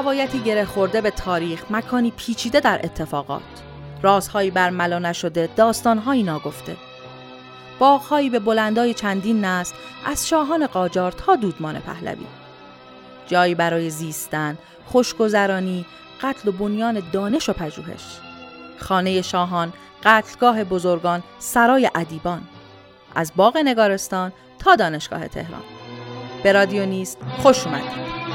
روایتی گره خورده به تاریخ مکانی پیچیده در اتفاقات. رازهایی برملا نشده داستانهایی ناگفته. باغهایی به بلندای چندین نسل از شاهان قاجار تا دودمان پهلوی. جایی برای زیستن خوشگذرانی قتل و بنیان دانش و پژوهش. خانه شاهان قتلگاه بزرگان سرای ادیبان. از باغ نگارستان تا دانشگاه تهران. به رادیو نیست خوش اومدید.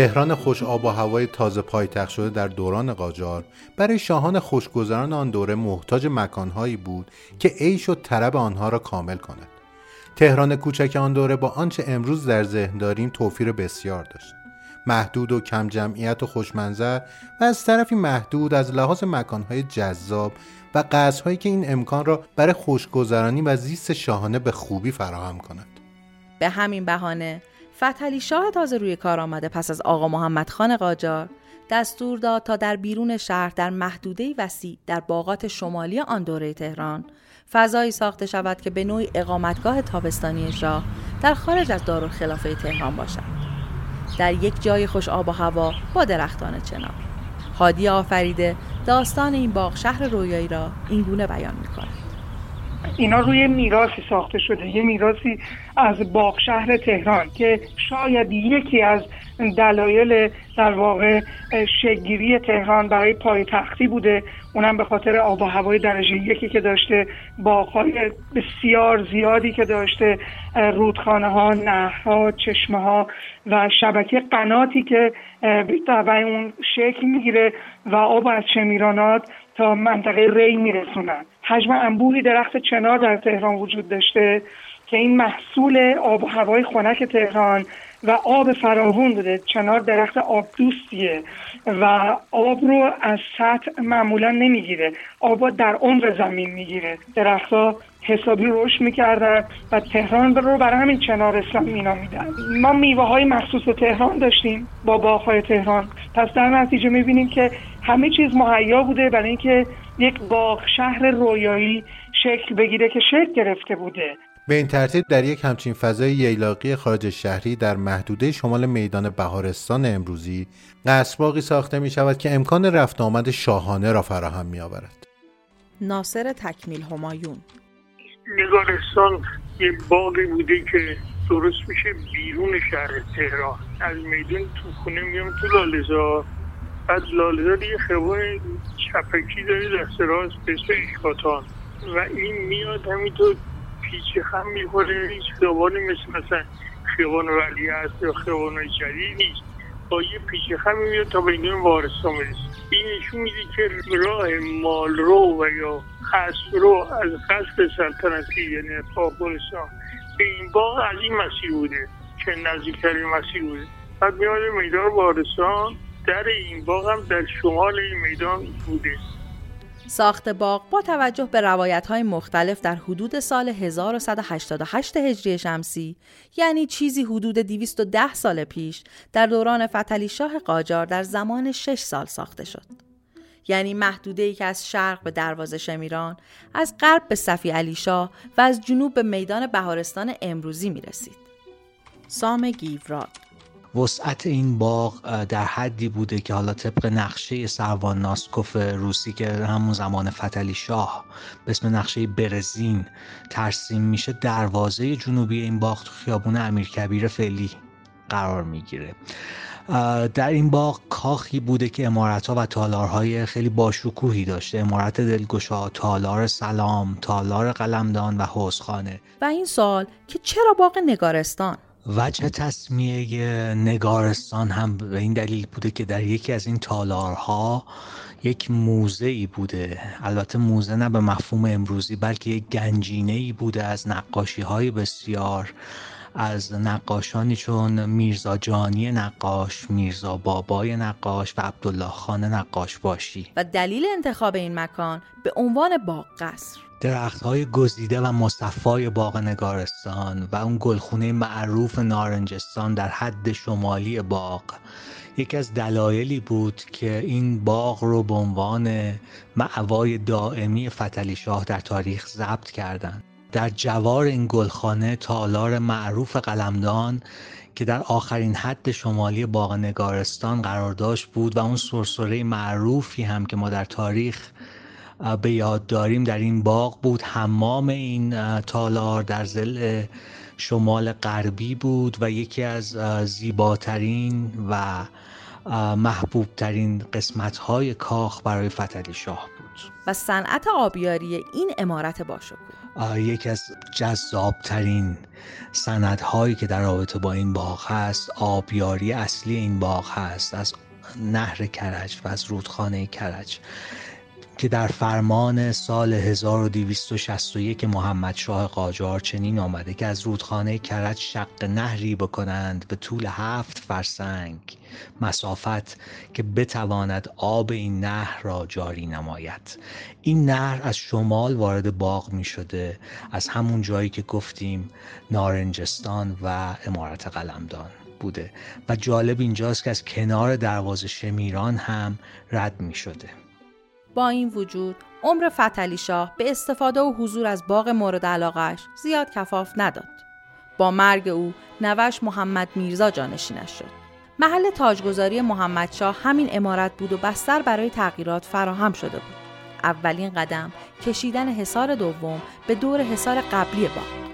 تهران خوش آب و هوای تازه پایتخت شده در دوران قاجار. برای شاهان خوشگذران آن دوره محتاج مکانهایی بود که عیش و طرب آنها را کامل کند. تهران کوچک آن دوره با آنچه امروز در ذهن داریم توفیر بسیار داشت. محدود و کم جمعیت و خوشمنظر و از طرفی محدود از لحاظ مکانهای جذاب و قصرهایی که این امکان را برای خوشگذرانی و زیست شاهانه به خوبی فراهم کند. به همین بهانه فتحعلی شاه تازه روی کار آمده پس از آقا محمد خان قاجار. دستور داد تا در بیرون شهر در محدوده وسیع در باغات شمالی آن دوره تهران. فضایی ساخته شود که به نوعی اقامتگاه تابستانی شاه در خارج از دارالخلافه تهران باشد. در یک جای خوش آب و هوا با درختان چنار. هادی آفریده داستان این باغ شهر رویایی را اینگونه بیان می کند. اینا روی میراثی ساخته شده. یه میراثی از باغ شهر تهران که شاید یکی از دلایل در واقع شگیری تهران برای پایتختی بوده. اونم به خاطر آب و هوای درجه یکی که داشته باغهای بسیار زیادی که داشته رودخانه ها نهرها چشمه ها و شبکه قناتی که به اون شکل می‌گیره و آب از چمیرانات تا منطقه ری میرسونن. حجم انبوهی درخت چنار در تهران وجود داشته که این محصول آب و هوای خنک تهران و آب فراوون بوده. چنار درخت آب دوستیه و آب رو از سطح معمولا نمی‌گیره. آب در عمق زمین می‌گیره. درختها حسابی رشد می‌کردن و تهران رو برای همین چنار اسلام مینامیدن. ما میوه های مخصوص تهران داشتیم با باغ های تهران. پس در نتیجه می‌بینیم که همه چیز مهیا بوده برای اینکه یک باغ شهر رویایی شکل بگیره که شکل گرفته بوده. به این ترتیب در یک همچین فضای ییلاقی خارج شهری در محدوده شمال میدان بهارستان امروزی قصرباغی ساخته می شود که امکان رفت آمد شاهانه را فراهم می آورد. ناصر تکمیل همایون نگارستان یه باقی بوده که درست میشه بیرون شهر تهران. از میدون تو خونه میام تو لالزار بعد لالزار یه خیابان چپکی داره دست راست به اسم و این میاد همینطور پیچ هم می‌خوره هیچ خیابانی مثل مثلا خیابان ولی هست یا خیابان جدید نیست. با یه پیچ خمی میاد تا به این وارستان برسه این نشون میده که راه مال رو و یا قصد رو از قصد سلطنتی یعنی پاکستان به این باغ از این مسیر بوده که نزدیکترین مسیر بوده. بعد میاد میدان وارستان در این باغ هم در شمال این میدان بوده. ساخت باغ با توجه به روایت های مختلف در حدود سال 1188 هجری شمسی یعنی چیزی حدود 210 سال پیش در دوران فتلی شاه قاجار در زمان 6 سال ساخته شد. یعنی محدوده ای که از شرق به دروازه شمیران، از غرب به صفی علی شاه و از جنوب به میدان بهارستان امروزی می رسید. سام گیوراد وسعت این باغ در حدی بوده که حالا طبق نقشه سروان ناسکوف روسی که همون زمان فتلی شاه به اسم نقشه برزین ترسیم میشه دروازه جنوبی این باغ تو خیابون امیرکبیر فعلی قرار می‌گیره. در این باغ کاخی بوده که امارت و تالارهای خیلی باشکوهی داشته. امارت دلگشا تالار سلام تالار قلمدان و حوزخانه و این سال که چرا باغ نگارستان؟ وجه تصمیه نگارستان هم به این دلیل بوده که در یکی از این تالارها یک موزه ای بوده. البته موزه نه به مفهوم امروزی بلکه یک گنجینه ای بوده از نقاشی های بسیار از نقاشانی چون میرزا جانی نقاش میرزا بابای نقاش و عبدالله خان نقاش باشی. و دلیل انتخاب این مکان به عنوان باغ قصر درخت های گزیده و مصفای باغ نگارستان و اون گلخونه معروف نارنجستان در حد شمالی باغ یکی از دلایلی بود که این باغ رو به عنوان معوای دائمی فتلی شاه در تاریخ ضبط کردند. در جوار این گلخانه تالار معروف قلمدان که در آخرین حد شمالی باغ نگارستان قرار داشت بود و اون سرسره معروفی هم که ما در تاریخ به یاد داریم در این باغ بود. حمام این تالار در زل شمال غربی بود و یکی از زیباترین و محبوبترین قسمت های کاخ برای فتلی شاه بود. و صنعت آبیاری این امارت باشکوه. یکی از جذابترین سند هایی که در رابطه با این باغ هست آبیاری اصلی این باغ هست از نهر کرج و از رودخانه کرج. که در فرمان سال 1261 محمد شاه قاجار چنین آمده که از رودخانه کرج شق نهری بکنند به طول هفت فرسنگ. مسافت که بتواند آب این نهر را جاری نماید. این نهر از شمال وارد باغ می شده. از همون جایی که گفتیم نارنجستان و امارت قلمدان بوده. و جالب اینجاست که از کنار دروازه شمیران هم رد می شده. با این وجود عمر فتلی شاه به استفاده و حضور از باغ مورد علاقش زیاد کفاف نداد. با مرگ او نوش محمد میرزا جانشینش شد. محل تاجگذاری محمد شاه همین امارت بود و بستر برای تغییرات فراهم شده بود. اولین قدم کشیدن حصار دوم به دور حصار قبلی باغ.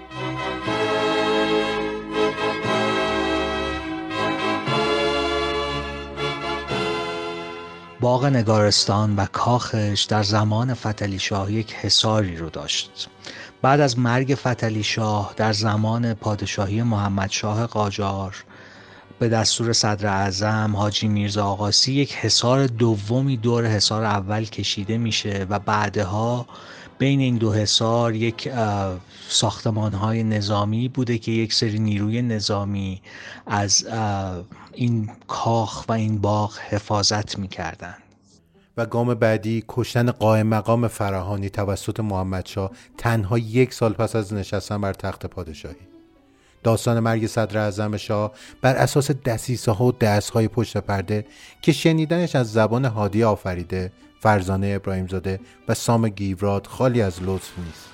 باغ نگارستان و کاخش در زمان فتلی شاه یک حصاری رو داشت. بعد از مرگ فتلی شاه در زمان پادشاهی محمد شاه قاجار به دستور صدر اعظم حاجی میرزا آقاسی یک حصار دومی دور حصار اول کشیده میشه و بعدها بین این دو حصار یک ساختمان های نظامی بوده که یک سری نیروی نظامی از این کاخ و این باغ حفاظت می‌کردن و گام بعدی کشتن قائم مقام فراهانی توسط محمدشاه تنها یک سال پس از نشستن بر تخت پادشاهی. داستان مرگ صدر اعظم شاه بر اساس دسیسه ها و دست های پشت پرده که شنیدنش از زبان هادی آفریده فرزانه ابراهیمزاده و سام گیوراد خالی از لطف نیست.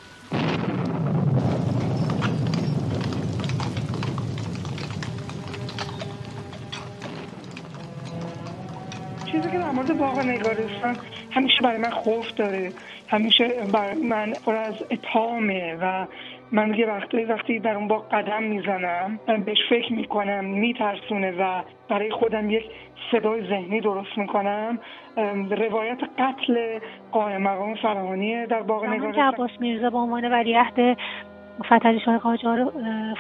چیزی که در مورد باغ نگارستان همیشه برای من خوف داره. همیشه برای من پر از اتامه و من یه وقتی وقتی در اون باغ قدم می‌زنم بهش فکر می‌کنم میترسونه و برای خودم یک صدای ذهنی درست می‌کنم. روایت قتل قائم مقام فراهانی در باغ نگارستان عباس میرزا به عنوان ولیعهد فتحعلی شاه قاجار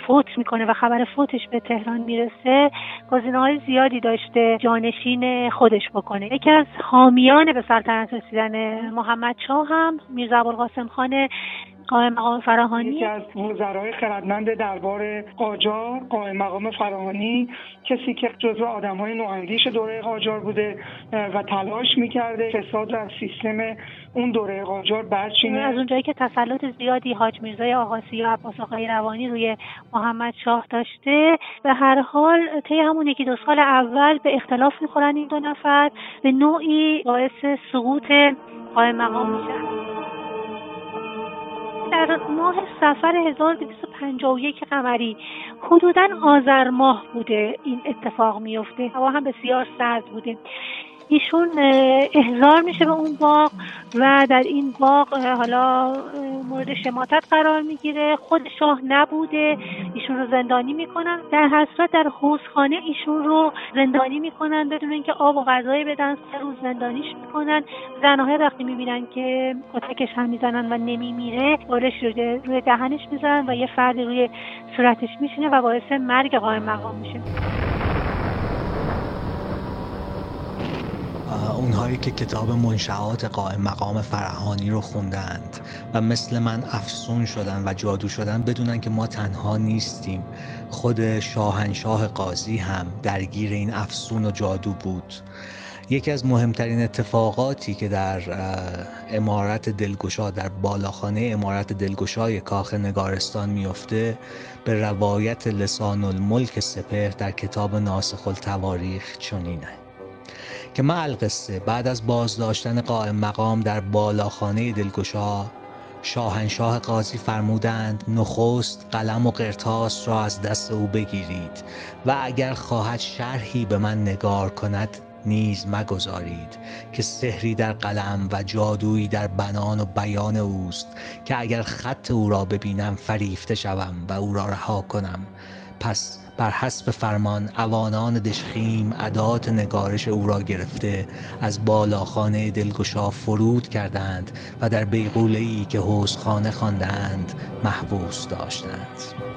فوت می‌کنه و خبر فوتش به تهران می‌رسه. گزینه های زیادی داشته جانشین خودش بکنه. یکی از حامیان به سلطنت رسیدن محمد شاه هم میرزا ابوالقاسم خان قائم مقام فراهانی؟ یکی از وزرای خردمند دربار قاجار قائم مقام فراهانی کسی که جزو آدم های نواندیش دوره قاجار بوده و تلاش می‌کرده فساد در سیستم اون دوره قاجار برچینه. از اونجایی که تسلط زیادی حاج میرزای آقاسی و عباس آقای روانی روی محمد شاه داشته به هر حال طی همون یکی دو سال اول به اختلاف می‌خورن این دو نفر به نوعی باعث سقوط قائم مقام میشن. در ماه سفر 1251 قمری حدودا آذر ماه بوده این اتفاق میفته هوا هم بسیار سرد بوده. ایشون احضار میشه به اون باغ و در این باغ حالا مورد شماتت قرار می‌گیره. خود شاه نبوده ایشون رو زندانی می‌کنن. در صورت در حوزخانه ایشون رو زندانی می‌کنن. بدون اینکه آب و غذایی بدن سه روز زندانیش می‌کنن. زنهای وقتی می‌بینن که کتکش هم می‌زنن و نمیمیره بارش روی دهنش می‌زنن و یه فردی روی صورتش میشینه و باعث مرگ قائم مقام میشه. اونهایی که کتاب منشعات قائم مقام فرهانی رو خوندند و مثل من افسون شدن و جادو شدن بدونن که ما تنها نیستیم. خود شاهنشاه قاضی هم درگیر این افسون و جادو بود. یکی از مهمترین اتفاقاتی که در امارت دلگشا در بالاخانه امارت دلگشای کاخ نگارستان میفته به روایت لسان الملک سپهر در کتاب ناسخ التواریخ چنینه که مع القصه بعد از بازداشتن قائم مقام در بالاخانه دلگشا شاهنشاه قاضی فرمودند نخست قلم و قرتاس را از دست او بگیرید و اگر خواهد شرحی به من نگار کند نیز مگذارید که سحری در قلم و جادویی در بنان و بیان اوست که اگر خط او را ببینم فریفته شوم و او را رها کنم. پس بر حسب فرمان اوانان دشخیم عدات نگارش او را گرفته از بالاخانه دلگشا فرود کردند و در بیغوله ای که حوزخانه خواندند محبوس داشتند.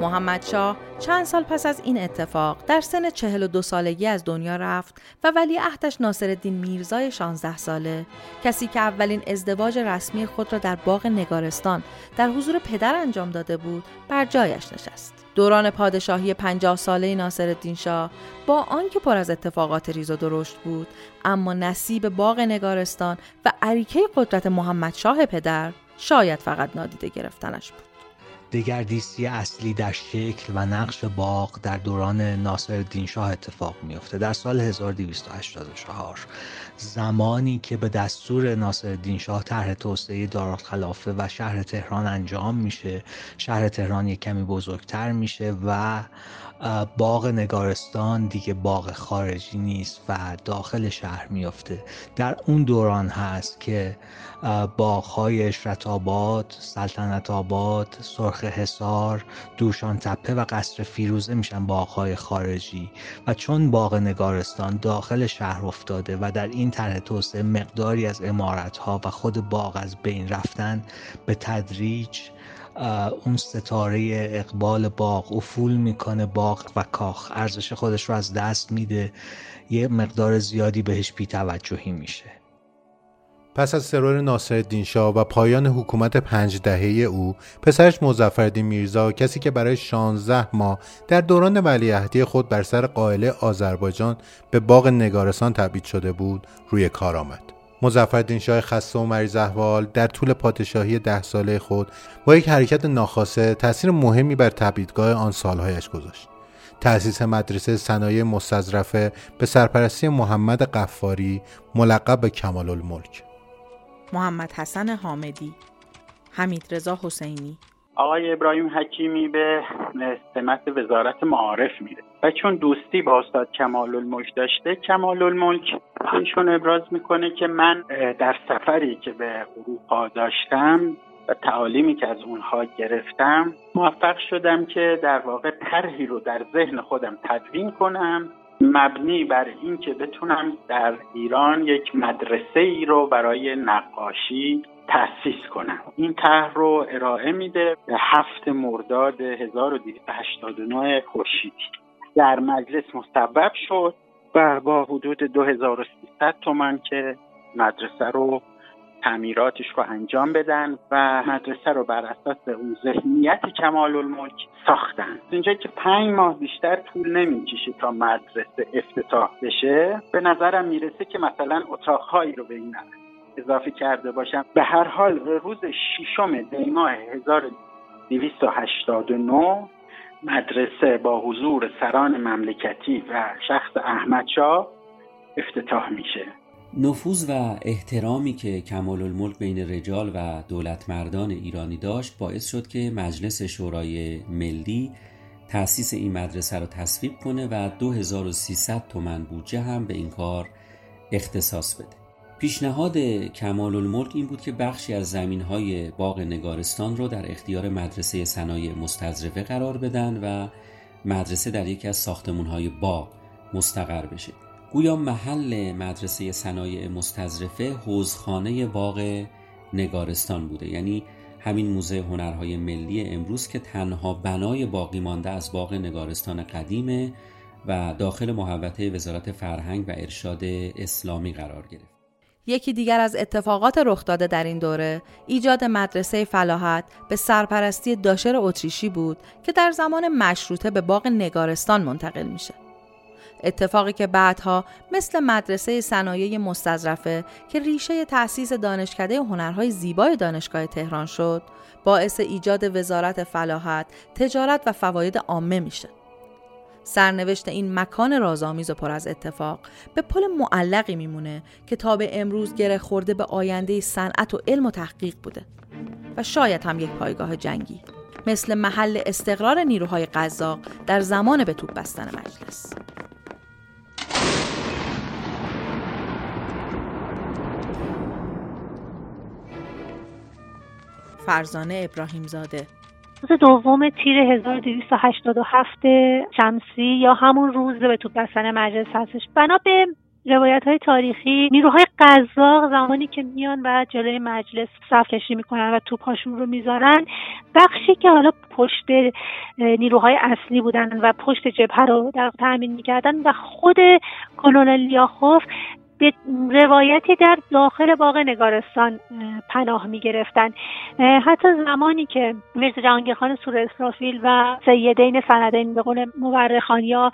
محمد شاه چند سال پس از این اتفاق در سن 42 سالگی از دنیا رفت و ولی عهدش ناصرالدین میرزای 16 ساله کسی که اولین ازدواج رسمی خود را در باغ نگارستان در حضور پدر انجام داده بود بر جایش نشست. دوران پادشاهی 50 ساله ناصرالدین شاه با آنکه پر از اتفاقات ریز و درشت بود اما نصیب باغ نگارستان و عریکه قدرت محمد شاه پدر شاید فقط نادیده گرفتنش بود. دگردیسی اصلی در شکل و نقش باغ در دوران ناصر شاه اتفاق میفته در سال 1284 زمانی که به دستور ناصر شاه طرح توسعه دارالخلافه و شهر تهران انجام میشه شهر تهران یک کمی بزرگتر میشه و باغ نگارستان دیگه باغ خارجی نیست و داخل شهر میافته. در اون دوران هست که باغهای اشرت آباد، سلطنت آباد، سرخ حصار، دوشان تپه و قصر فیروزه میشن باغهای خارجی. و چون باغ نگارستان داخل شهر افتاده و در این طرح توسعه مقداری از امارتها و خود باغ از بین رفتن به تدریج اون ستاره اقبال باغ افول می‌کنه باغ و کاخ. ارزش خودش رو از دست میده. یه مقدار زیادی بهش بیتوجهی میشه. پس از ترور ناصرالدین شاه و پایان حکومت پنج دهه او پسرش مظفرالدین میرزا کسی که برای 16 ماه در دوران ولیعهدی خود بر سر قائله آذربایجان به باغ نگارستان تبعید شده بود روی کار آمد. مظفرالدین شاه خسته و مریض احوال در طول پادشاهی ده ساله خود با یک حرکت ناخواسته تاثیر مهمی بر تبعیدگاه آن سالهایش گذاشت. تأسیس مدرسه صنایع مستظرفه به سرپرستی محمد قفاری ملقب به کمال الملک محمد حسن حامدی حمید رضا حسینی آقای ابراهیم حکیمی به سمت وزارت معارف میره و چون دوستی با استاد کمال الملک داشته کمال الملک ایشون ابراز می‌کنه که من در سفری که به اروپا داشتم و تعالیمی که از اونها گرفتم موفق شدم که در واقع طرحی رو در ذهن خودم تدوین کنم مبنی بر اینکه بتونم در ایران یک مدرسه ای رو برای نقاشی تأسیس کنم. این طرح رو ارائه میده به هفت مرداد 1289 خورشیدی. در مجلس مصوب شد و با حدود 2300 تومن که مدرسه رو تعمیراتش رو انجام بدن و مدرسه رو بر اساس اون ذهنیت کمال الملک ساختن. اینجا که پنج ماه بیشتر طول نمی‌کشه تا مدرسه افتتاح بشه به نظرم می‌رسه که مثلا اتاقهایی رو به این اضافه کرده باشم. به هر حال روز ششم دیماه 1289 مدرسه با حضور سران مملکتی و شخص احمدشاه افتتاح میشه. نفوذ و احترامی که کمال الملک بین رجال و دولت مردان ایرانی داشت باعث شد که مجلس شورای ملی تأسیس این مدرسه رو تصویب کنه و 2300 تومن بودجه هم به این کار اختصاص بده. پیشنهاد کمال الملک این بود که بخشی از زمین های باغ نگارستان رو در اختیار مدرسه صنایع مستظرفه قرار بدن و مدرسه در یکی از ساختمون های باغ مستقر بشه گویا محل مدرسه صنایع مستظرفه حوزخانه باغ نگارستان بوده یعنی همین موزه هنرهای ملی امروز که تنها بنای باقی مانده از باغ نگارستان قدیمه و داخل محوطه وزارت فرهنگ و ارشاد اسلامی قرار گرفت. یکی دیگر از اتفاقات رخ داده در این دوره ایجاد مدرسه فلاحت به سرپرستی داشر اتریشی بود که در زمان مشروطه به باغ نگارستان منتقل میشه. اتفاقی که بعدها مثل مدرسه صنایع مستظرفه که ریشه تأسیس دانشکده هنرهای زیبای دانشگاه تهران شد باعث ایجاد وزارت فلاحت، تجارت و فواید عامه میشه. سرنوشت این مکان رازآمیز و پر از اتفاق به پل معلقی میمونه که تا به امروز گره خورده به آینده صنعت و علم و تحقیق بوده و شاید هم یک پایگاه جنگی مثل محل استقرار نیروهای قزاق در زمان به توپ بستن مجلس. فرزانه ابراهیم زاده روز دوم تیر 1287 شمسی یا همون روز به تو بستن مجلس هستش. بنا به روایت های تاریخی نیروهای قزاق زمانی که میان و جلوی مجلس صف کشی می‌کنن و توپاشون رو می‌ذارن بخشی که حالا پشت نیروهای اصلی بودن و پشت جبهه رو در تأمین می‌کردن و خود کلونل لیاخوف به روایتی در داخل باغ نگارستان پناه می گرفتن حتی زمانی که میرزا جهانگیرخان سور اسرافیل و سیدین سندین به قول مورخان یا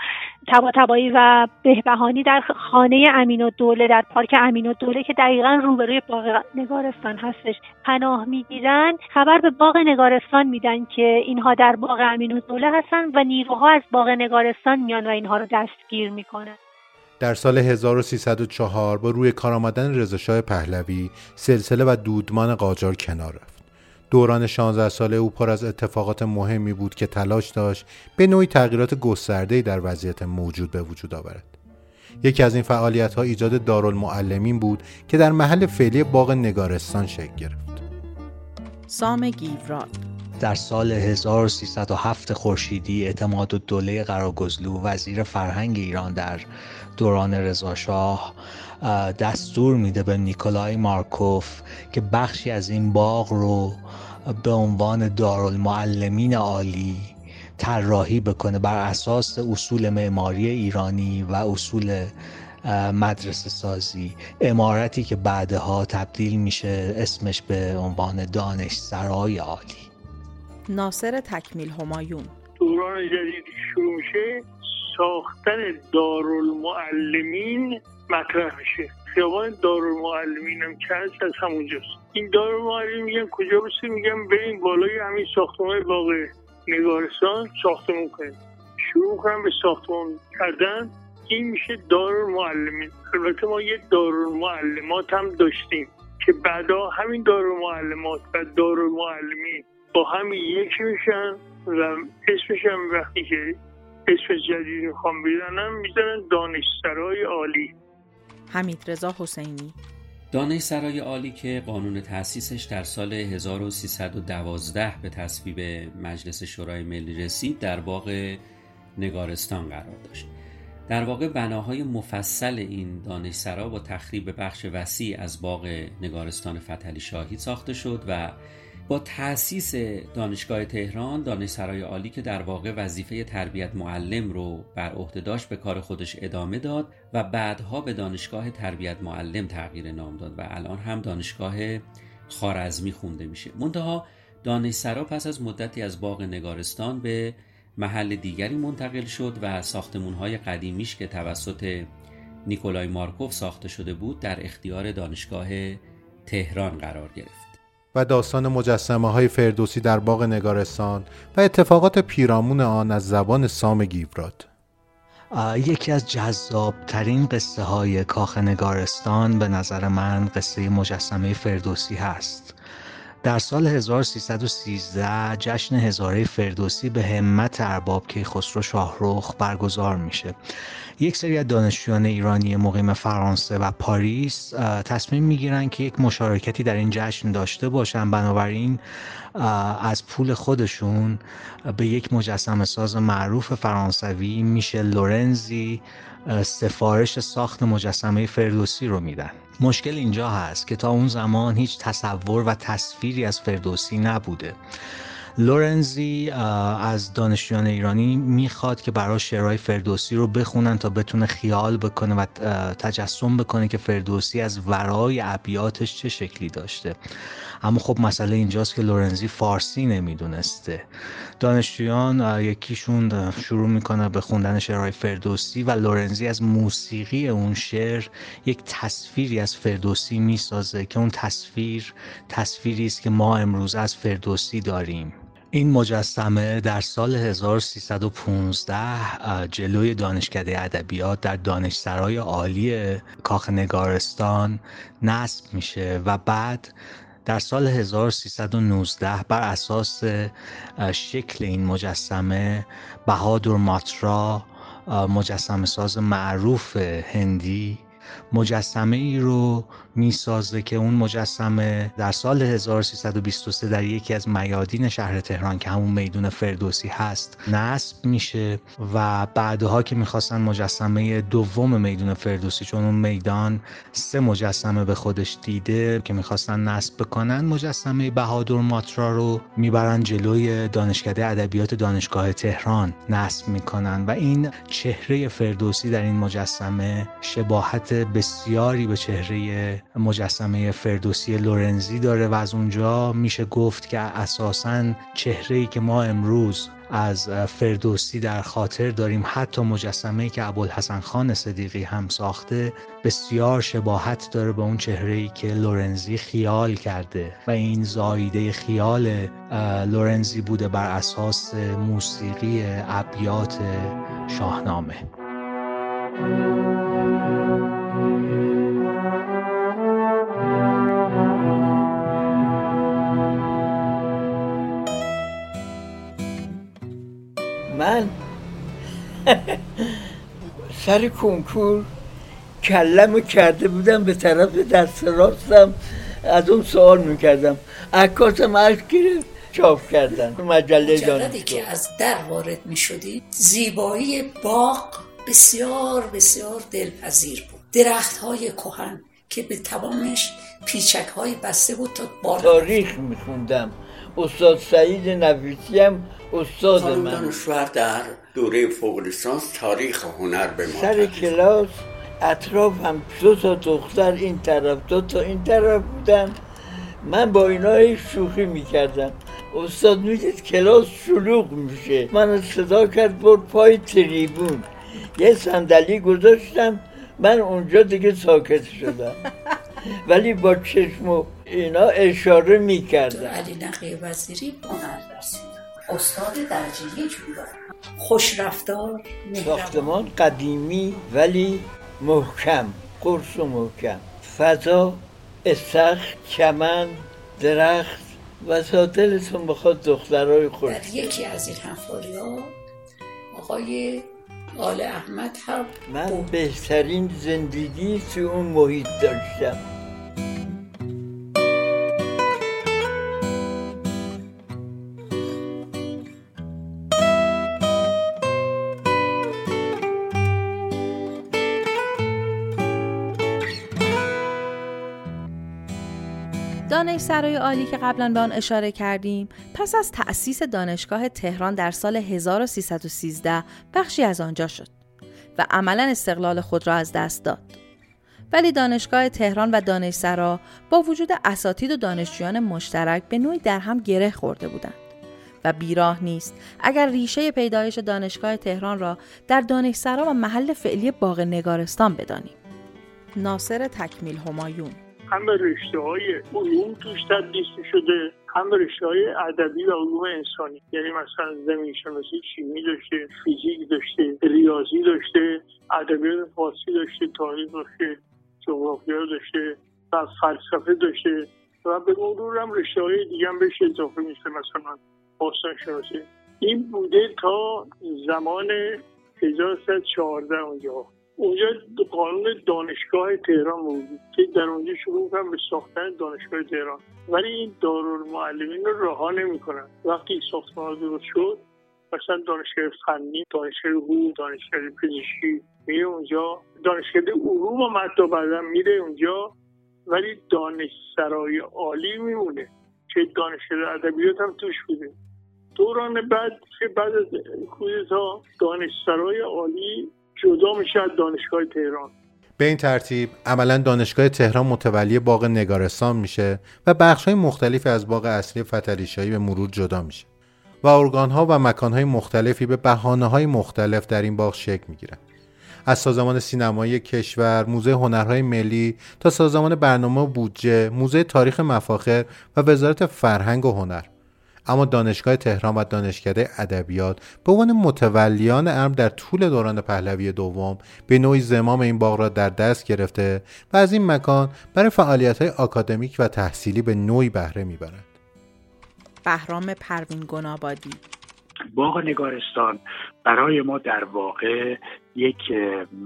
تبا تبایی و بهبهانی در خانه امین و دوله در پارک امین و دوله که دقیقا روبروی باغ نگارستان هستش پناه می‌گیرن خبر به باغ نگارستان میدن که اینها در باغ امین و دوله هستن و نیروها از باغ نگارستان میان و اینها رو دستگیر می‌کنن. در سال 1304 با روی کار آمدن رضاشاه پهلوی سلسله و دودمان قاجار کنار رفت. دوران 16 ساله او پر از اتفاقات مهمی بود که تلاش داشت به نوعی تغییرات گسترده‌ای در وضعیت موجود به وجود آورد. یکی از این فعالیت ها ایجاد دارالمعلمین بود که در محل فعلی باغ نگارستان شکل گرفت. سام گیوراد در سال 1307 خورشیدی اعتماد و دوله قراگزلو وزیر فرهنگ ایران در دوران رضاشاه دستور میده به نیکولای مارکوف که بخشی از این باغ رو به عنوان دارالمعلمین عالی طراحی بکنه بر اساس اصول معماری ایرانی و اصول مدرسه سازی. امارتی که بعدها تبدیل میشه اسمش به عنوان دانش سرای عالی. ناصر تکمیل همایون. دوران جدیدی شروع میشه. ساختن دارالمعلمین مطرح میشه. خیابان دارالمعلمین هم که هست از همونجاست این دارالمعلمین میگن کجا بسید؟ میگن بریم بالای همین ساختمان باغ نگارستان ساختمون کنیم شروع کنم به ساختمان کردن. این میشه دارالمعلمین. البته ما یه دارالمعلمات هم داشتیم که بعدا همین دارالمعلمات و دارالمعلمین با همین یکی میشن و اسمش هم وقتی که اسم جدید می‌خوام بیدنم می‌زنن دانشسرای عالی. حمید رضا حسینی. دانشسرای عالی که قانون تأسیسش در سال 1312 به تصویب مجلس شورای ملی رسید در باغ نگارستان قرار داشت. در واقع بناهای مفصل این دانشسرا با تخریب بخش وسیع از باغ نگارستان فتلی شاهی ساخته شد و با تأسیس دانشگاه تهران دانشسرای عالی که در واقع وظیفه تربیت معلم رو بر عهده داشت به کار خودش ادامه داد و بعدها به دانشگاه تربیت معلم تغییر نام داد و الان هم دانشگاه خارزمی خونده میشه. منتها دانشسرا پس از مدتی از باغ نگارستان به محل دیگری منتقل شد و ساختمونهای قدیمیش که توسط نیکولای مارکوف ساخته شده بود در اختیار دانشگاه تهران قرار گرفت. و داستان مجسمه های فردوسی در باغ نگارستان و اتفاقات پیرامون آن از زبان سام گیوراد یکی از جذابترین قصه های کاخ نگارستان به نظر من قصه مجسمه فردوسی هست. در سال 1313 جشن هزاره فردوسی به همت ارباب کیخسرو شاهرخ برگزار میشه. یک سری از دانشجویان ایرانی مقیم فرانسه و پاریس تصمیم می‌گیرن که یک مشارکتی در این جشن داشته باشن. بنابراین از پول خودشون به یک مجسم ساز معروف فرانسوی میشه لورنزی سفارش ساخت مجسمه فردوسی رو میدن. مشکل اینجا هست که تا اون زمان هیچ تصور و تصویری از فردوسی نبوده. لورنزی از دانشجویان ایرانی می‌خواد که برای شعرهای فردوسی رو بخونن تا بتونه خیال بکنه و تجسم بکنه که فردوسی از ورای ابیاتش چه شکلی داشته. اما خب مسئله اینجاست که لورنزی فارسی نمی‌دونسته. دانشجویان یکیشون شروع می‌کنه به خوندن شعرهای فردوسی و لورنزی از موسیقی اون شعر یک تصویری از فردوسی می‌سازه که اون تصویر تصویری است که ما امروز از فردوسی داریم. این مجسمه در سال 1315 جلوی دانشکده ادبیات در دانشسرای عالی کاخ نگارستان نصب میشه و بعد در سال 1319 بر اساس شکل این مجسمه بهادر ماترا مجسمه ساز معروف هندی مجسمه ای رو می‌سازه که اون مجسمه در سال 1323 در یکی از میادین شهر تهران که همون میدون فردوسی هست نصب میشه و بعدها که می‌خواستن مجسمه دوم میدون فردوسی چون اون میدان سه مجسمه به خودش دیده که می‌خواستن نصب بکنن مجسمه بهادر ماترا رو می‌برن جلوی دانشکده ادبیات دانشگاه تهران نصب می‌کنن و این چهره فردوسی در این مجسمه شباهت بسیاری به چهره مجسمه فردوسی لورنزی داره و از اونجا میشه گفت که اساسا چهره ای که ما امروز از فردوسی در خاطر داریم حتی مجسمه که ابوالحسن خان صدیقی هم ساخته بسیار شباهت داره به اون چهره ای که لورنزی خیال کرده و این زایده خیال لورنزی بوده بر اساس موسیقی ابیات شاهنامه. من سر کنکور کلمو کرده بودم به طرف دست راستم از اون سوال می‌کردم. عکاسم عکس گرفت چاپ کردن. مجله مجردی که از در وارد می‌شدی زیبایی باغ بسیار بسیار دلپذیر بود. درخت های کهن که به تمامش پیچک های بسته بود تا بالا تاریخ میخوندم. استاد سعید نویسی هم استاد من. دانشور در دوره فوق لیسانس تاریخ هنر به ما سر کلاس اطراف هم دو تا دختر این طرف دو تا این طرف بودن. من با اینا شوخی می‌کردم. استاد می‌دید کلاس شلوغ میشه. من صدا کرد برد پای تریبون. یه صندلی گذاشتم. من اونجا دیگه ساکت شدم. ولی با چشم و اینا اشاره می‌کردم علی نقی وزیری هنر رسید استاد درجه یک بودن خوش رفتار ساختمان قدیمی ولی محکم قرص و محکم. فضا استخ چمن درخت و دلتون بخواد دخترهای خوش در یکی از این حفاری ها آقای آل احمد هم من بهترین زندگی تو اون محیط داشتم. دانشسرای عالی که قبلا به آن اشاره کردیم پس از تأسیس دانشگاه تهران در سال 1313 بخشی از آنجا شد و عملا استقلال خود را از دست داد. ولی دانشگاه تهران و دانشسرا با وجود اساتید و دانشجویان مشترک به نوعی در هم گره خورده بودند و بیراه نیست اگر ریشه پیدایش دانشگاه تهران را در دانشسرا و محل فعلی باغ نگارستان بدانیم. ناصر تکمیل همایون هم رشته های علوم توش تدریس شده هم رشته های ادبی و علوم انسانی. یعنی مثلا زمین شناسی شیمی داشته فیزیک داشته ریاضی داشته ادبیات فارسی داشته تاریخ داشته جغرافیا داشته و فلسفه داشته و به مرور هم رشته های دیگه هم بهش اضافه میشه مثلا باستان شناسی این بوده تا زمان 1114 اونجا. اونجا قانون دانشگاه تهران بود که در اونجا شروع کردن به ساختن دانشگاه تهران. ولی این دارالمعلمین رو رها نمی‌کنن. وقتی ساختمان درست شد مثلا دانشگاه فنی دانشگاه حقوق دانشگاه پزشکی میره اونجا. دانشگاه علوم و حتی بعدا میره اونجا. ولی دانشسرای عالی میمونه که دانشگاه ادبیات هم توش بوده. دوران بعد که بعد از کودتا دانشسرای عالی جدا میشه دانشگاه تهران. به این ترتیب عملا دانشگاه تهران متولی باغ نگارستان میشه و بخش های مختلفی از باغ اصلی فتلیشایی به مرور جدا میشه و ارگان ها و مکان های مختلفی به بحانه های مختلف در این باغ شکل می‌گیرن. از سازمان سینمایی کشور، موزه هنرهای ملی تا سازمان برنامه بودجه، موزه تاریخ مفاخر و وزارت فرهنگ و هنر. اما دانشگاه تهران و دانشکده ادبیات به عنوان متولیان امر در طول دوران پهلوی دوم به نوعی زمام این باغ را در دست گرفته و از این مکان برای فعالیت های آکادمیک و تحصیلی به نوعی بهره می‌برند. بهرام پروین گنابادی باغ نگارستان برای ما در واقع یک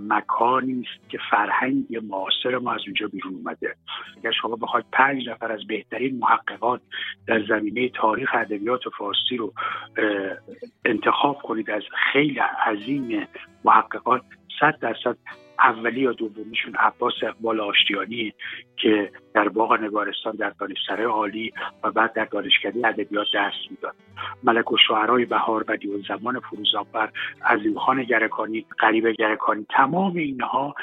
مکانی است که فرهنگ معاصر ما از اونجا بیرون اومده. اگر شما بخواید پنج نفر از بهترین محققات در زمینه تاریخ ادبیات فارسی رو انتخاب کنید از خیلی عظیم محققات صد درصد اولی یا دومیشون عباس اقبال آشتیانی که در باغ نگارستان در دانشسرای عالی و بعد در دانشکده ادبیات درس می‌داد. ملک و شعرهای بهار بدی و زمان فروزآور عظیم خان گرکانی قریب گرکانی تمام اینها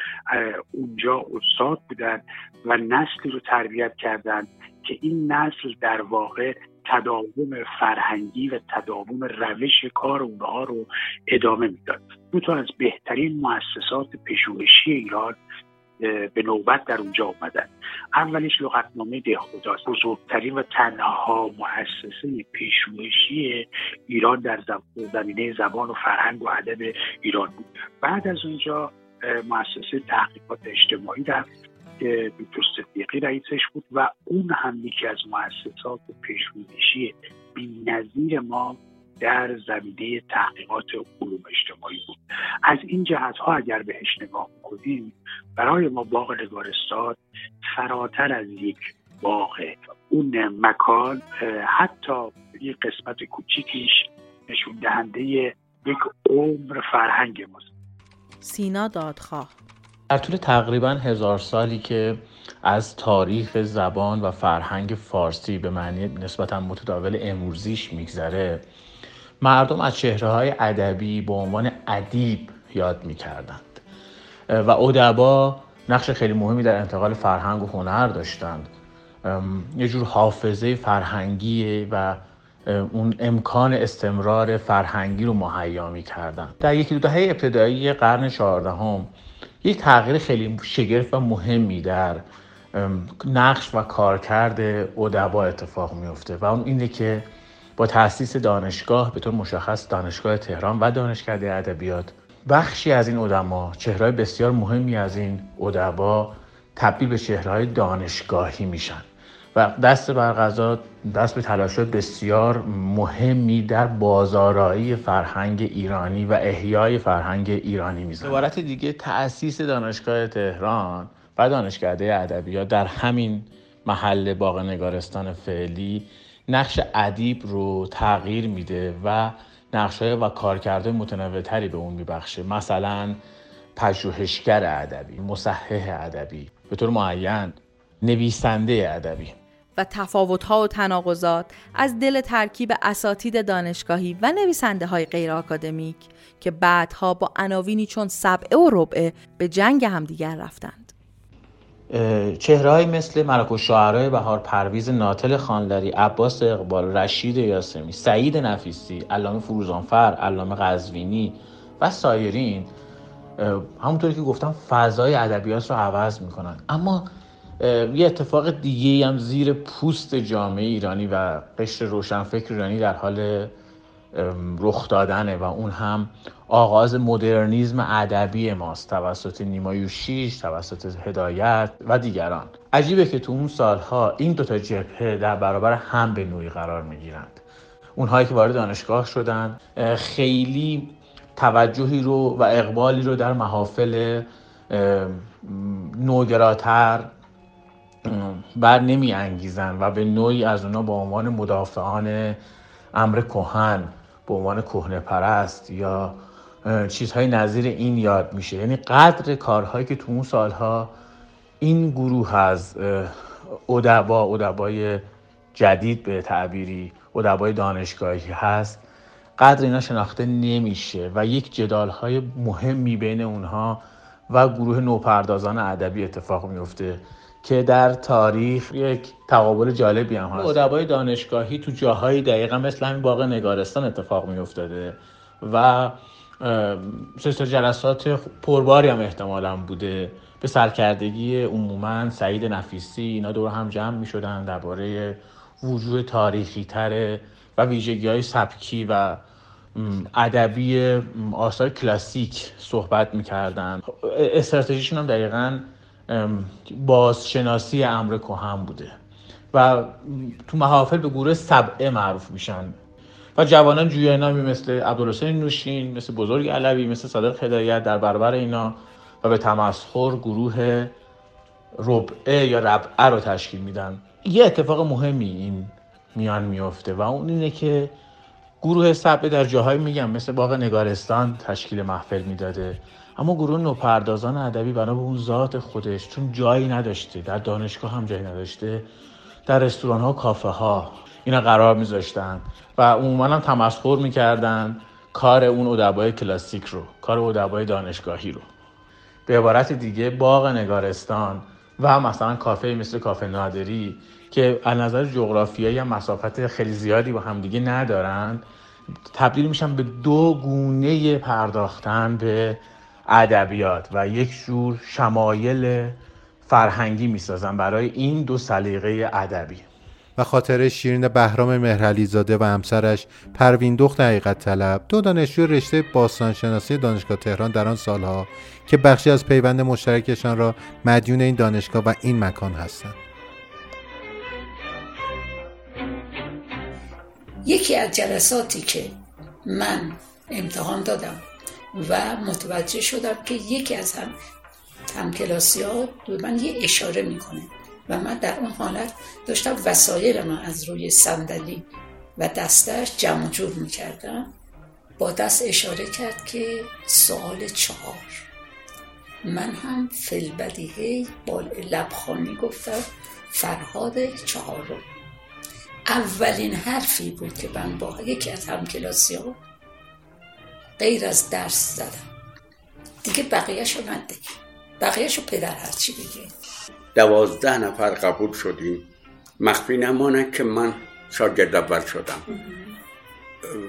اونجا استاد بودن و نسلی رو تربیت کردند که این نسل در واقع تداوم فرهنگی و تداوم روش کار اونها رو ادامه می‌داد. دو تا از بهترین مؤسسات پژوهشی ایران به نوبت در اونجا اومدن. اولیش لغتنامه دهخداست بزرگترین و تنها مؤسسه پژوهشی ایران در زمینه زبان و فرهنگ و ادب ایران بود. بعد از اونجا مؤسسه تحقیقات اجتماعی در که دکتر صدیقی رئیسش بود و اون هم یکی از مؤسسات پژوهشی بی‌نظیر ما در زمینه تحقیقات علوم اجتماعی بود. از این جهت ها اگر بهش نگاه کنیم برای ما باغ نگارستان فراتر از یک باغ اون مکان حتی یک قسمت کوچیکیش نشون دهنده یک عمر فرهنگ ماست. سینا دادخواه. در طول تقریبا هزار سالی که از تاریخ زبان و فرهنگ فارسی به معنی نسبتا متداول امروزیش میگذره مردم از چهره های ادبی به عنوان ادیب یاد می‌کردند. و ادبا نقش خیلی مهمی در انتقال فرهنگ و هنر داشتند. یه جور حافظه فرهنگی و اون امکان استمرار فرهنگی رو مهیا می‌کردن در یکی دو دهه ابتدایی قرن چهاردهم یک تغییر خیلی شگرف و مهمی در نقش و کارکرد ادبا اتفاق میفته و اون اینه که با تاسیس دانشگاه به طور مشخص دانشگاه تهران و دانشکده ادبیات بخشی از این ادما چهرهای بسیار مهمی از این ادبا تبدیل به چهرهای دانشگاهی میشن. و دست بر غذا دست به تلاشات بسیار مهمی در بازارایی فرهنگ ایرانی و احیای فرهنگ ایرانی می‌زنه عبارت دیگه تأسیس دانشگاه تهران و دانشکده ادبیات در همین محل باغ نگارستان فعلی نقش ادیب رو تغییر میده و نقشهای و کارکردهای متنوعتری به اون میبخشه. مثلا پژوهشگر ادبی مصحح ادبی به طور معین نویسنده ادبی. و تفاوت‌ها و تناقضات از دل ترکیب اساتید دانشگاهی و نویسنده های غیر آکادمیک که بعدها با عناوینی چون سبعه و ربعه به جنگ همدیگر رفتند. چهرهایی مثل ملک و شعرهای بهار پرویز ناتل خانلری عباس اقبال رشید یاسمی سعید نفیسی علامه فروزانفر علامه قزوینی و سایرین همونطوری که گفتم فضای ادبیات رو عوض می‌کنن اما یه اتفاق دیگه هم زیر پوست جامعه ایرانی و قشر روشنفکر ایرانی در حال رخ دادنه و اون هم آغاز مدرنیزم ادبی ماست. توسط نیما شیش توسط هدایت و دیگران. عجیبه که تو اون سالها این دوتا جبهه در برابر هم به نوعی قرار می‌گیرند. اونهایی که وارد دانشگاه شدن خیلی توجهی رو و اقبالی رو در محافل نوگراتر بر نمی انگیزن و به نوعی از اونا به عنوان مدافعان امر کهن به عنوان کهنه پرست یا چیزهای نظیر این یاد میشه. یعنی قدر کارهایی که تو اون سالها این گروه از ادبا ادبای جدید به تعبیری ادبای دانشگاهی هست قدر اینا شناخته نمیشه و یک جدال های مهمی بین اونها و گروه نوپردازان ادبی اتفاق میفته. که در تاریخ یک تقابل جالبی هم هست. ادبای دانشگاهی تو جاهایی دقیقا مثل همین باغ نگارستان اتفاق میافتاده و سلسله جلسات پرباری هم احتمالا بوده. به سرکردگی عموما سعید نفیسی اینا دور هم جمع می شدن درباره وجود تاریخی تره و ویژگی های سبکی و ادبی آثار کلاسیک صحبت می‌کردن. استراتژیشون هم دقیقا بازشناسی امر کهن بوده و تو محافل به گروه سبعه معروف میشن و جوانان جویای نامی مثل عبدالحسین نوشین مثل بزرگ علوی مثل صادق هدایت در برابر اینا و به تمسخر گروه ربعه یا ربعه رو تشکیل میدن. یه اتفاق مهمی این میان میفته و اون اینه که گروه سبعه در جاهایی میگم مثل باغ نگارستان تشکیل محفل می‌داده. اما گروه نوپردازان ادبی بنا به اون ذات خودش چون جایی نداشته در دانشگاه هم جایی نداشته در رستوران ها کافه ها اینا قرار میذاشتن و عموما هم تمسخر می‌کردن کار اون ادبای کلاسیک رو کار ادبای دانشگاهی رو. به عبارت دیگه باغ نگارستان و مثلا کافه مثل کافه نادری که از نظر جغرافیایی هم مسافت خیلی زیادی با همدیگه ندارن تبدیل میشن به دو گونه پرداختن به ادبیات و یک جور شمایل فرهنگی می‌سازن برای این دو سلیقه ادبی. و خاطر شیرین بهرام مهرعلی زاده و همسرش پروین دخت حقیقت طلب دو دانشجو رشته باستانشناسی دانشگاه تهران در آن سالها که بخشی از پیوند مشترکشان را مدیون این دانشگاه و این مکان هستند. یکی از جلساتی که من امتحان دادم و متوجه شدم که یکی از هم همکلاسی ها به من یه اشاره می‌کنه و من در اون حالت داشتم وسایل من از روی صندلی و دستش جمع جور می‌کردم. با دست اشاره کرد که سوال چهار. من هم فلبدیهی با لبخانی گفتم فرهاد چهارم. اولین حرفی بود که من با یکی از همکلاسی ها غیر از درس زدم. دیگه بقیهشو نده بقیهشو پدر هرچی بگه. دوازده نفر قبول شدیم. مخفی نمانه که من شاگرد اول شدم.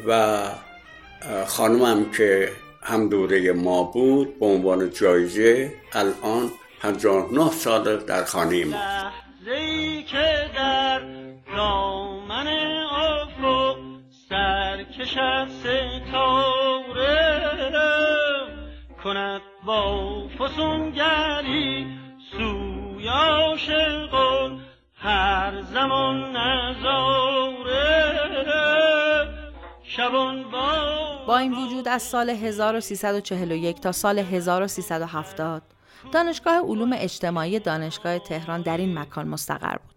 و خانمم که هم دوره ما بود به عنوان جایزه الان 59 سال در خانه ما. که در دامن افق سرکش ستاره کند با فسونگری سوی هر زمان نظاره با با این وجود از سال 1341 تا سال 1370 دانشگاه علوم اجتماعی دانشگاه تهران در این مکان مستقر بود.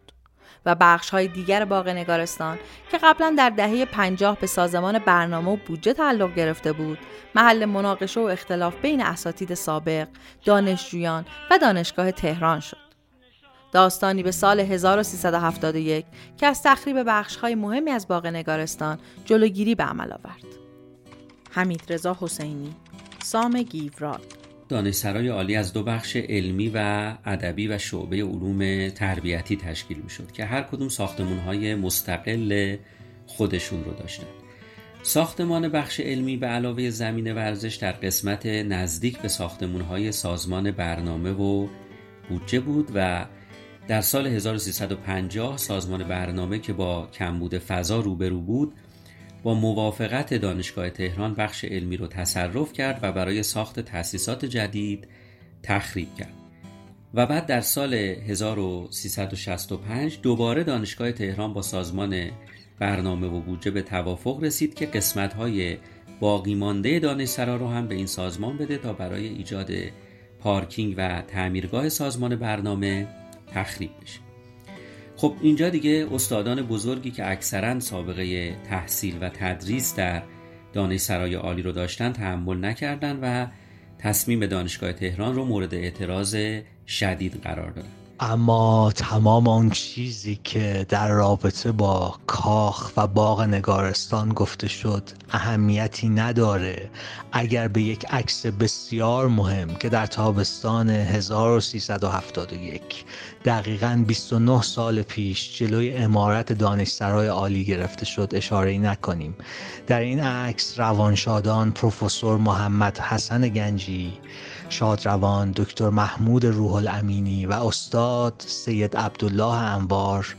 و بخش های دیگر باغ نگارستان که قبلا در دهه 50 به سازمان برنامه و بودجه تعلق گرفته بود. محل مناقشه و اختلاف بین اساتید سابق دانشجویان و دانشگاه تهران شد. داستانی به سال 1371 که از تخریب بخش های مهمی از باغ نگارستان جلوگیری به عمل آورد. حمید رضا حسینی سام گیوراد دانشسرای عالی از دو بخش علمی و ادبی و شعبه علوم تربیتی تشکیل می شد که هر کدوم ساختمون های مستقل خودشون رو داشتن. ساختمان بخش علمی به علاوه زمین ورزش در قسمت نزدیک به ساختمون های سازمان برنامه و بودجه بود و در سال 1350 سازمان برنامه که با کمبود فضا روبرو بود با موافقت دانشگاه تهران بخش علمی رو تصرف کرد و برای ساخت تأسیسات جدید تخریب کرد. و بعد در سال 1365 دوباره دانشگاه تهران با سازمان برنامه و بودجه به توافق رسید که قسمت های باقی مانده دانشسرا رو هم به این سازمان بده تا برای ایجاد پارکینگ و تعمیرگاه سازمان برنامه تخریب بشه. خب اینجا دیگه استادان بزرگی که اکثرا سابقه تحصیل و تدریس در دانشسرای عالی رو داشتن تحمل نکردن و تصمیم دانشگاه تهران رو مورد اعتراض شدید قرار دادن. اما تمام آن چیزی که در رابطه با کاخ و باغ نگارستان گفته شد اهمیتی نداره. اگر به یک عکس بسیار مهم که در تابستان 1371 دقیقا 29 سال پیش جلوی امارت دانشسرای عالی گرفته شد اشاره نکنیم. در این عکس روانشادان پروفسور محمد حسن گنجی شادروان دکتر محمود روح الامینی و استاد سید عبدالله انوار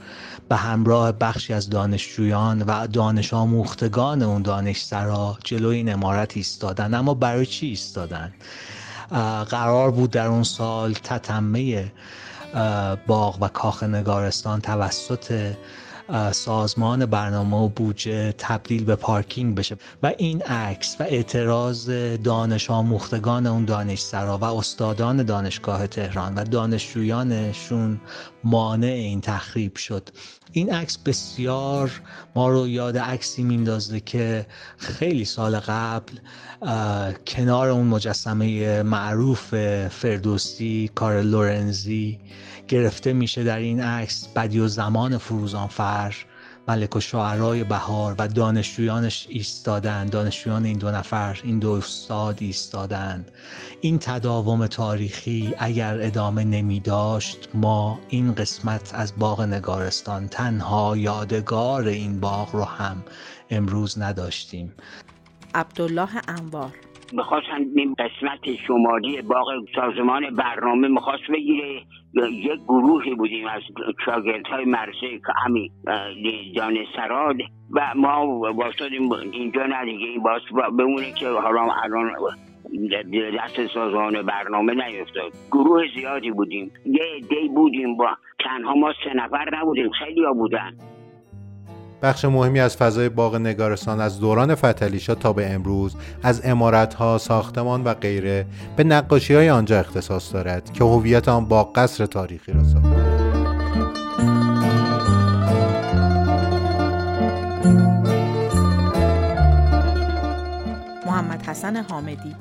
به همراه بخشی از دانشجویان و دانش آموختگان اون دانشسرا جلوی این امارت ایستادن. اما برای چی ایستادن؟ قرار بود در اون سال تتمه باغ و کاخ نگارستان توسط سازمان برنامه و بودجه تبدیل به پارکینگ بشه. و این عکس و اعتراض دانش آموختگان اون دانشسرا و استادان دانشگاه تهران و دانشجویانشون مانع این تخریب شد. این عکس بسیار ما رو یاد عکسی میندازه که خیلی سال قبل کنار اون مجسمه معروف فردوسی کار لورنزی گرفته میشه در این عکس بدی و زمان فروزانفر ملک و شعرهای بهار و دانشجویانش ایستادن دانشجویان این دو نفر این دو استاد ایستادن. این تداوم تاریخی اگر ادامه نمی داشت ما این قسمت از باغ نگارستان تنها یادگار این باغ رو هم امروز نداشتیم. عبدالله انوار. می‌خواستن این قسمت شمالی باغ سازمان برنامه می‌خواست بگیره. یک گروهی بودیم از شاگرد های مرسه که همین دانستراد و ما واسطیم اینجا ندیگه این باز بمونه که حالا الان دست سازمان برنامه نیفتاد. گروه زیادی بودیم. یه دی بودیم با تنها ما سه نفر نبودیم. خیلی بودن. بخش مهمی از فضای باغ نگارستان از دوران فتلیشا تا به امروز از ها، ساختمان و غیره به نقاشی های آنجا اختصاص دارد که هویت آن با قصر تاریخی را ساخت. محمد حسن حامدی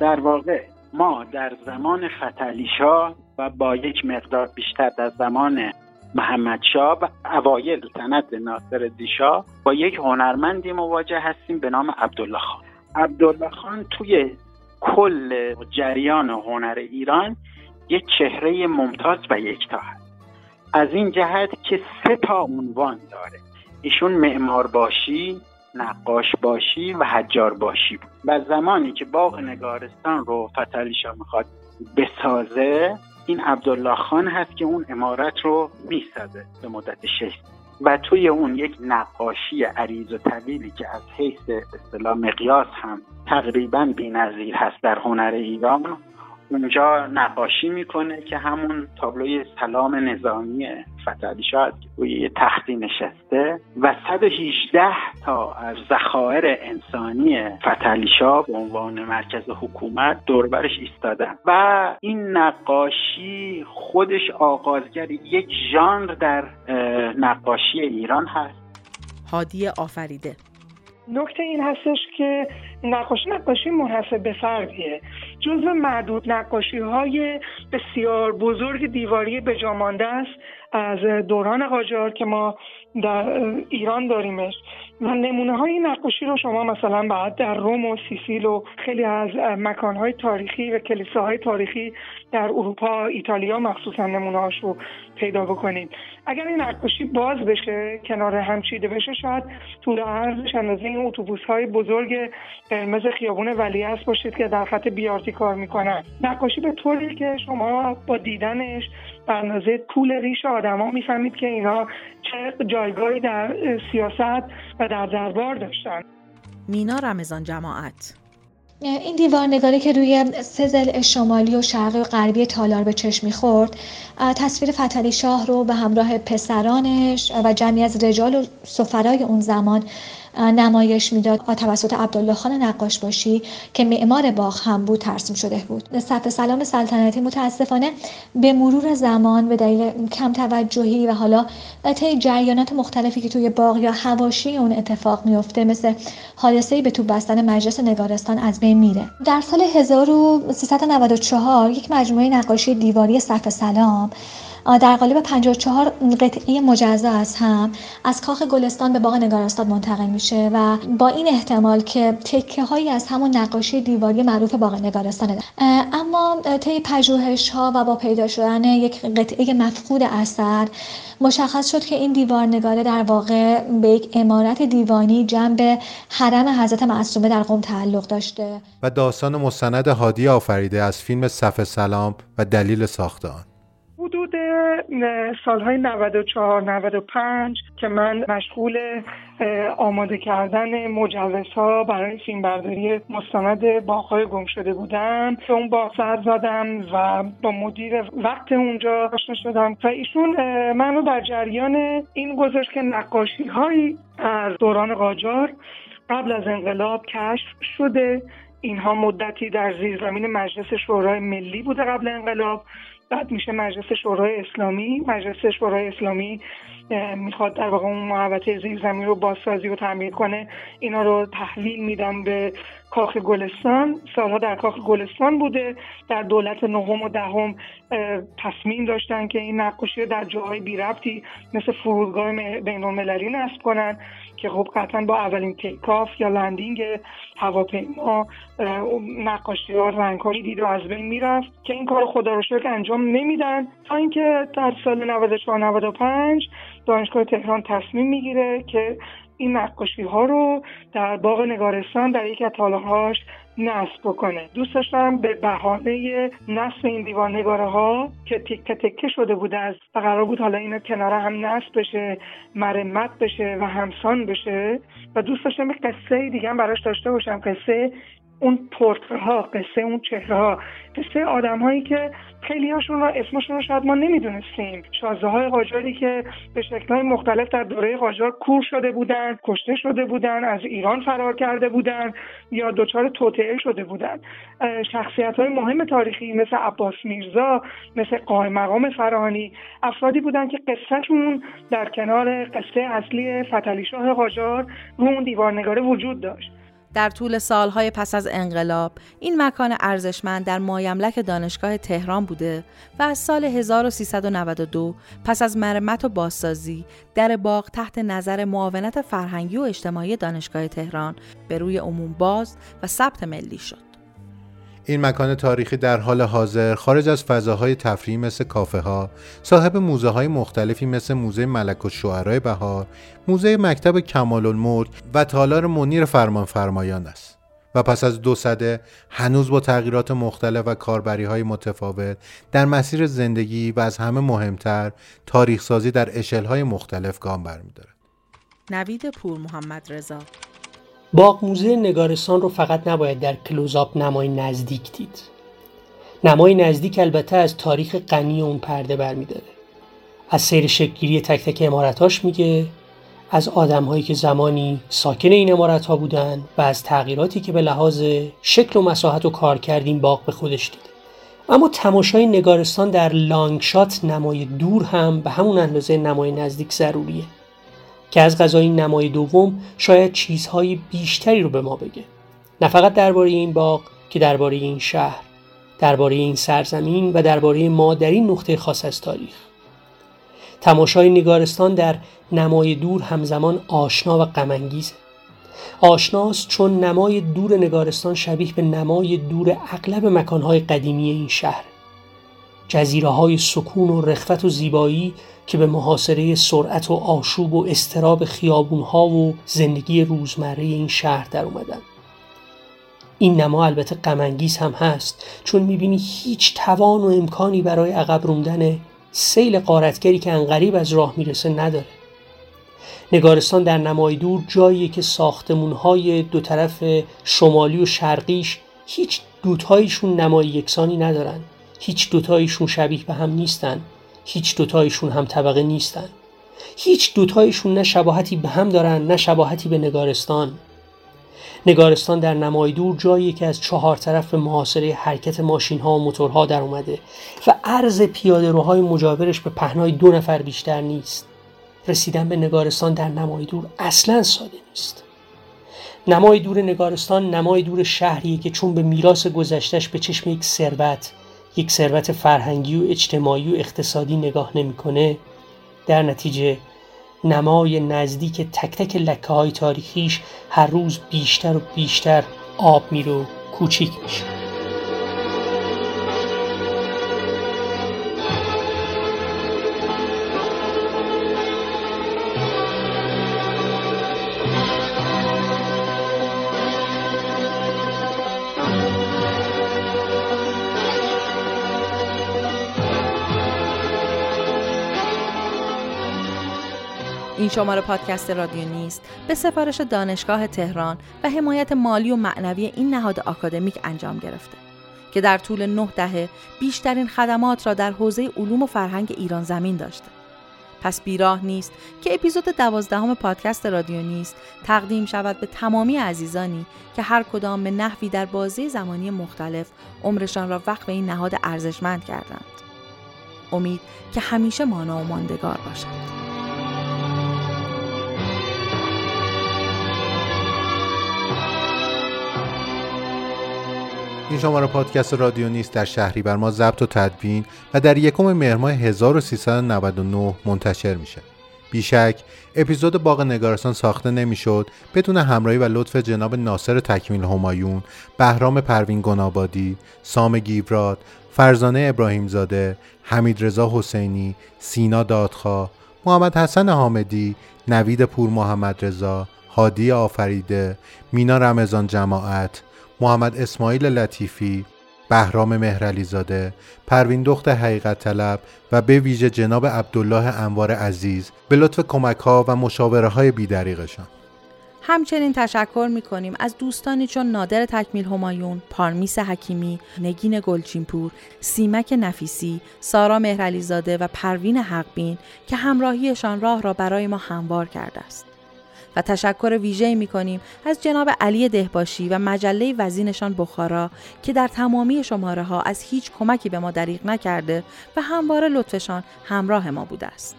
در واقع ما در زمان فتلیشا و با یک مقدار بیشتر در زمان محمد شاه و اوایل سند ناصر دیشا با یک هنرمندی مواجه هستیم به نام عبدالله خان. عبدالله خان توی کل جریان هنر ایران یک چهره ممتاز و یکتا هست. از این جهت که سه تا عنوان داره. ایشون معمار باشی نقاش باشی و حجار باشی بود. و زمانی که باغ نگارستان رو فتلیشا می‌خواد بسازه این عبدالله خان هست که اون امارت رو می‌سازه به مدت شش. و توی اون یک نقاشی عریض و طویلی که از حیث اصطلاح مقیاس هم تقریبا بینظیر هست در هنر ایران اونجا نقاشی می‌کنه که همون تابلوی سلام نظامی فتحعلی شاید که روی یه تختی نشسته و 118 تا از ذخایر انسانی فتحعلی شاه به عنوان مرکز حکومت دوربرش ایستادن و این نقاشی خودش آغازگر یک ژانر در نقاشی ایران هست. هادی آفریده. نکته این هستش که نقاشی نقاشی منحصر به فردیه. جزو معدود نقاشی های بسیار بزرگ دیواری به جامانده است از دوران قاجار که ما در ایران داریمش. و نمونه های نقاشی رو شما مثلا بعد در روم و سیسیل و خیلی از مکان های تاریخی و کلیساهای تاریخی در اروپا ایتالیا مخصوصا نمونهاش رو پیدا بکنیم اگر این نقاشی باز بشه کنار هم چیده بشه شاید طول عرضش اندازه این اتوبوس های بزرگ قرمز خیابون ولیعصر باشید که در خط بیارتی کار می‌کنن. نقاشی به طوری که شما با دیدنش به اندازه طول ریش آدما می‌فهمید که اینا چه جایگاهی در سیاست و در دربار داشتن. مینا رمضان جماعت. این دیوارنگاری که روی سه شمالی و شرقی و غربی تالار به چشم می‌خورد تصویر فتلی شاه رو به همراه پسرانش و جمعی از رجال و سفرای اون زمان نمایش می‌داد توسط عبدالله خان نقاش باشی که معمار باغ هم بود ترسیم شده بود. صف سلام سلطنتی متاسفانه به مرور زمان به دلیل کم توجهی و حالا طی جریانات مختلفی که توی باغ یا حواشی اون اتفاق میفته مثل حادثه به تو بستن مجلس نگارستان از بین میره. در سال 1394 یک مجموعه نقاشی دیواری صف سلام در قالب 54 قطعه مجزا از هم. از کاخ گلستان به باغ نگارستان منتقل میشه و با این احتمال که تکه هایی از همون نقاشی دیواری معروف باغ نگارستان اما طی پژوهش ها و با پیدا شدن یک قطعه مفقود اثر مشخص شد که این دیوار نگاره در واقع به یک امارت دیوانی جنب حرم حضرت معصومه در قم تعلق داشته. و داستان مستند هادی آفریده از فیلم صف سلام و دلیل ساخت آن حدود سالهای 94 95 که من مشغول آماده کردن مجوزها برای فیلمبرداری مستند باغهای گم شده بودم. که اون با سر زدم و با مدیر وقت اونجا آشنا شدم و ایشون منو در جریان این گذاشت که نقاشی هایی از دوران قاجار قبل از انقلاب کشف شده. اینها مدتی در زیرزمین مجلس شورای ملی بوده قبل انقلاب. بعد میشه مجلس شورای اسلامی. مجلس شورای اسلامی می‌خواد در واقع اون محوطه زیر زمین رو بازسازی و تعمیر کنه. اینا رو تحویل میدن به کاخ گلستان. سالها در کاخ گلستان بوده. در دولت نهم و دهم تصمیم داشتن که این نقاشی رو در جاهای بی ربطی مثل فرودگاه بین المللی نصب کنن. که خب قطعا با اولین تیکاف یا لندینگ هواپیما نقاشی ها رنگ هایی دید و از بین می‌رفت که این کار خدا رو شکر انجام نمیدن. تا اینکه در سال 94 95 دانشگاه تهران تصمیم می‌گیره که این نقاشی ها رو در باغ نگارستان در یک از نصب بکنه. دوست داشتم به بهانه نصب این دیوان نگاره ها که تکه تکه شده بوده از و قرار بود حالا اینا کنار هم نصب بشه مرمت بشه و همسان بشه. و دوست داشتم یک قصه دیگه هم براش داشته باشم. قصه اون ها قصه اون چهره ها قصه آدم هایی که خیلی هاشون رو اسمشون رو شاید ما نمی‌دونستیم. شازده های قاجاری که به شکل مختلف در دوره قاجار کور شده بودن کشته شده بودن از ایران فرار کرده بودن یا دچار توطعه شده بودن. شخصیت های مهم تاریخی مثل عباس میرزا مثل قائم مقام فرانی افرادی بودن که قصهشون در کنار قصه اصلی فتلی شاه قاجار رو اون دیوارنگاره وجود داشت. در طول سالهای پس از انقلاب این مکان ارزشمند در مایملک دانشگاه تهران بوده و از سال 1392 پس از مرمت و بازسازی در باغ تحت نظر معاونت فرهنگی و اجتماعی دانشگاه تهران به روی عموم باز و ثبت ملی شد. این مکان تاریخی در حال حاضر خارج از فضاهای تفریحی مثل کافه ها صاحب موزه های مختلفی مثل موزه ملک و شعرهای بهار موزه مکتب کمال الملک و تالار منیر فرمان فرمایان است و پس از دو سده هنوز با تغییرات مختلف و کاربری های متفاوت در مسیر زندگی و از همه مهمتر تاریخ سازی در اشل های مختلف گام برمیدارد. نوید پور محمد رضا باغ موزه نگارستان رو فقط نباید در کلوزاپ نمای نزدیک دید. نمای نزدیک البته از تاریخ غنی اون پرده برمیداره. از سیر شکلگیری تک تک امارتاش میگه از آدمهایی که زمانی ساکن این امارت ها بودن و از تغییراتی که به لحاظ شکل و مساحت و کار کردیم باغ به خودش دیده اما تماشای نگارستان در لانگشات نمای دور هم به همون اندازه نمای نزدیک ضروریه. که از غذای نمای دوم شاید چیزهای بیشتری رو به ما بگه. نه فقط درباره این باغ که درباره این شهر درباره این سرزمین و درباره ما در این نقطه خاص از تاریخ. تماشای نگارستان در نمای دور همزمان آشنا و غمانگیزه. آشناست چون نمای دور نگارستان شبیه به نمای دور اغلب مکانهای قدیمی این شهر. جزیره های سکون و رخوت و زیبایی که به محاصره سرعت و آشوب و استراب خیابون ها و زندگی روزمره این شهر در اومدن. این نما البته غمانگیز هم هست چون می‌بینی هیچ توان و امکانی برای عقب روندن سیل قارتگری که انقریب از راه می‌رسه نداره. نگارستان در نمای دور جاییه که ساختمون های دو طرف شمالی و شرقیش هیچ دوتایشون نمای یکسانی ندارن. هیچ دوتایشون شبیه به هم نیستن. هیچ دوتایشون هم طبقه نیستن. هیچ دوتایشون نه شباهتی به هم دارن نه شباهتی به نگارستان. نگارستان در نمای دور جایی که از چهار طرف به محاصره حرکت ماشین ها و موتورها در اومده و عرض پیاده روهای مجاورش به پهنای دو نفر بیشتر نیست. رسیدن به نگارستان در نمای دور اصلا ساده نیست. نمای دور نگارستان نمای دور شهریه که چون به میراث گذشتش به چشم یک ثروت یک ثروت فرهنگی و اجتماعی و اقتصادی نگاه نمی‌کنه در نتیجه نمای نزدیک تک تک لکه های تاریخیش هر روز بیشتر و بیشتر آب میره و کوچیک میشه. این شماره پادکست رادیو نیست به سفارش دانشگاه تهران و حمایت مالی و معنوی این نهاد آکادمیک انجام گرفته که در طول نه دهه بیشترین خدمات را در حوزه علوم و فرهنگ ایران زمین داشته. پس بیراه نیست که اپیزود دوازدهم پادکست رادیو نیست تقدیم شود به تمامی عزیزانی که هر کدام به نحوی در بازه زمانی مختلف عمرشان را وقف این نهاد ارزشمند کردند. امید که همیشه مانا و ماندگار باشد. این شماره پادکست رادیو نیست در شهری بر ما ضبط و تدوین و در یکم مهر ماه 1399 منتشر میشه. بیشک اپیزود باغ نگارستان ساخته نمی‌شد بدون همراهی و لطف جناب ناصر تکمیل همایون، بهرام پروین گنابادی، سام گیوراد، فرزانه ابراهیمزاده، حمید رضا حسینی، سینا دادخواه، محمد حسن حامدی، نوید پور محمد رضا، هادی آفریده، مینا رمضان جماعت، محمد اسماعیل لطیفی، بهرام مهرعلیزاده، پروین دخت حقیقت طلب و به ویژه جناب عبدالله انوار عزیز به لطف کمک ها و مشاوره های بی‌دریغشان. همچنین تشکر می کنیم از دوستانی چون نادر تکمیل همایون، پارمیس حکیمی، نگین گلچینپور، سیمک نفیسی، سارا مهرعلیزاده و پروین حقبین که همراهیشان راه را برای ما هموار کرده است. و تشکر ویژه می کنیم از جناب علی دهباشی و مجله وزینشان بخارا که در تمامی شماره ها از هیچ کمکی به ما دریغ نکرده و همواره لطفشان همراه ما بوده است.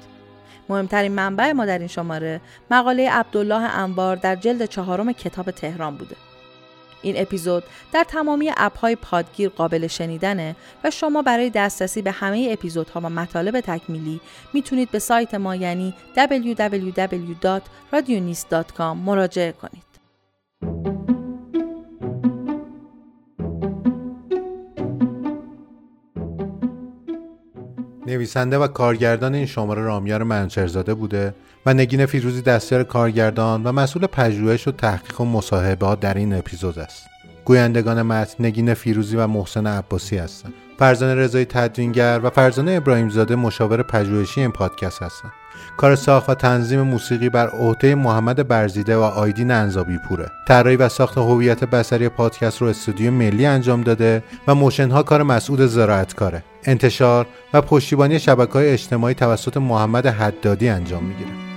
مهمترین منبع ما در این شماره مقاله عبدالله انوار در جلد چهارم کتاب تهران بوده. این اپیزود در تمامی اپهای پادگیر قابل شنیدنه و شما برای دسترسی به همه اپیزودها و مطالب تکمیلی می‌تونید به سایت ما یعنی www.radionist.com مراجعه کنید. نویسنده و کارگردان این شماره رامیار منچرزاده بوده و نگین فیروزی دستیار کارگردان و مسئول پژوهش و تحقیق و مصاحبه در این اپیزود است. گویندگان متن نگین فیروزی و محسن عباسی هستند. فرزانه رضایی تدوینگر و فرزانه ابراهیمزاده مشاور پژوهشی این پادکست هستند. کار ساخت و تنظیم موسیقی بر عهده محمد برزیده و آیدین انزابی پوره. طراحی و ساخت هویت بصری پادکست رو استودیو ملی انجام داده و موشنها کار مسعود زراعتکاره. انتشار و پشتیبانی شبکه های اجتماعی توسط محمد حدادی انجام می‌گیره.